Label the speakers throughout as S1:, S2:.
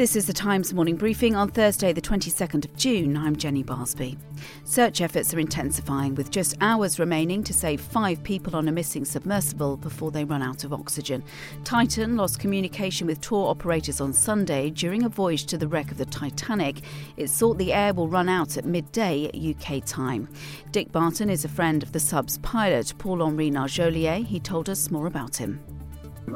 S1: This is the Times morning briefing on Thursday, the 22nd of June. I'm Jenny Barsby. Search efforts are intensifying with just hours remaining to save five people on a missing submersible before they run out of oxygen. Titan lost communication with tour operators on Sunday during a voyage to the wreck of the Titanic. It's thought the air will run out at midday UK time. Dik Barton is a friend of the sub's pilot, Paul Henri Nargeolet. He told us more about him.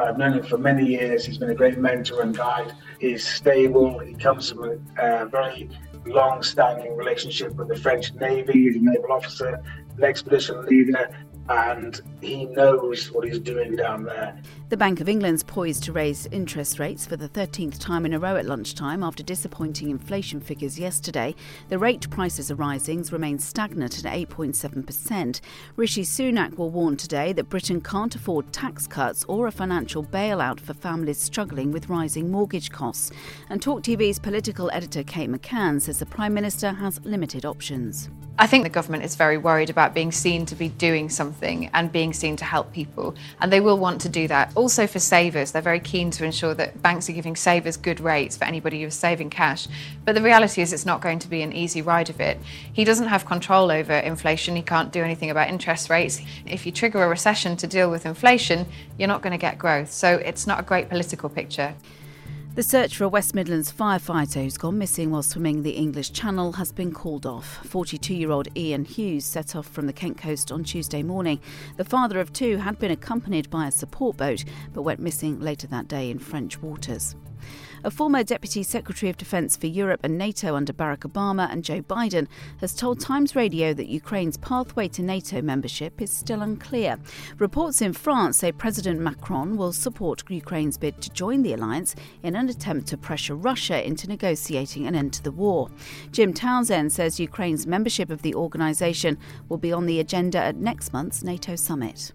S2: I've known him for many years. He's been a great mentor and guide. He's stable. He comes from a very long standing relationship with the French Navy. He's a naval officer, an expedition leader, and he knows what he's doing down there.
S1: The Bank of England's poised to raise interest rates for the 13th time in a row at lunchtime after disappointing inflation figures yesterday. The rate prices are rising remain stagnant at 8.7%. Rishi Sunak will warn today that Britain can't afford tax cuts or a financial bailout for families struggling with rising mortgage costs. And Talk TV's political editor Kate McCann says the Prime Minister has limited options.
S3: I think the government is very worried about being seen to be doing something and being seen to help people, and they will want to do that. Also, for savers, they're very keen to ensure that banks are giving savers good rates for anybody who's saving cash. But the reality is, it's not going to be an easy ride of it. He doesn't have control over inflation, he can't do anything about interest rates. If you trigger a recession to deal with inflation, you're not going to get growth. So, it's not a great political picture.
S1: The search for a West Midlands firefighter who's gone missing while swimming the English Channel has been called off. 42 year old Ian Hughes set off from the Kent coast on Tuesday morning. The father of two had been accompanied by a support boat but went missing later that day in French waters. A former Deputy Secretary of Defence for Europe and NATO under Barack Obama and Joe Biden has told Times Radio that Ukraine's pathway to NATO membership is still unclear. Reports in France say President Macron will support Ukraine's bid to join the alliance in an attempt to pressure Russia into negotiating an end to the war. Jim Townsend says Ukraine's membership of the organisation will be on the agenda at next month's NATO summit.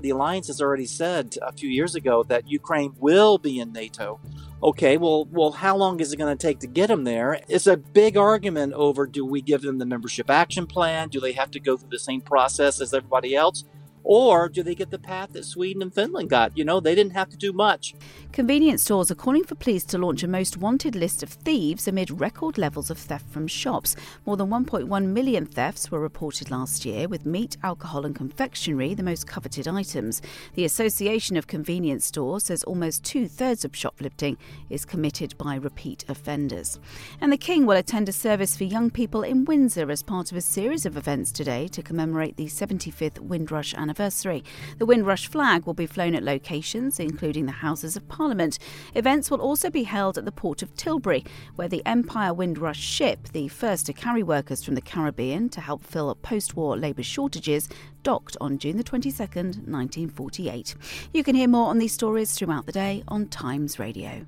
S4: The alliance has already said a few years ago that Ukraine will be in NATO. Okay, well, well, how long is it going to take to get them there? It's a big argument over: do we give them the membership action plan? Do they have to go through the same process as everybody else? Or do they get the path that Sweden and Finland got? You know, they didn't have to do much.
S1: Convenience stores are calling for police to launch a most wanted list of thieves amid record levels of theft from shops. More than 1.1 million thefts were reported last year, with meat, alcohol, and confectionery the most coveted items. The Association of Convenience Stores says almost two thirds of shoplifting is committed by repeat offenders. And the King will attend a service for young people in Windsor as part of a series of events today to commemorate the 75th Windrush anniversary anniversary. The Windrush flag will be flown at locations, including the Houses of Parliament. Events will also be held at the port of Tilbury, where the Empire Windrush ship, the first to carry workers from the Caribbean to help fill post war labour shortages, docked on June the 22nd, 1948. You can hear more on these stories throughout the day on Times Radio.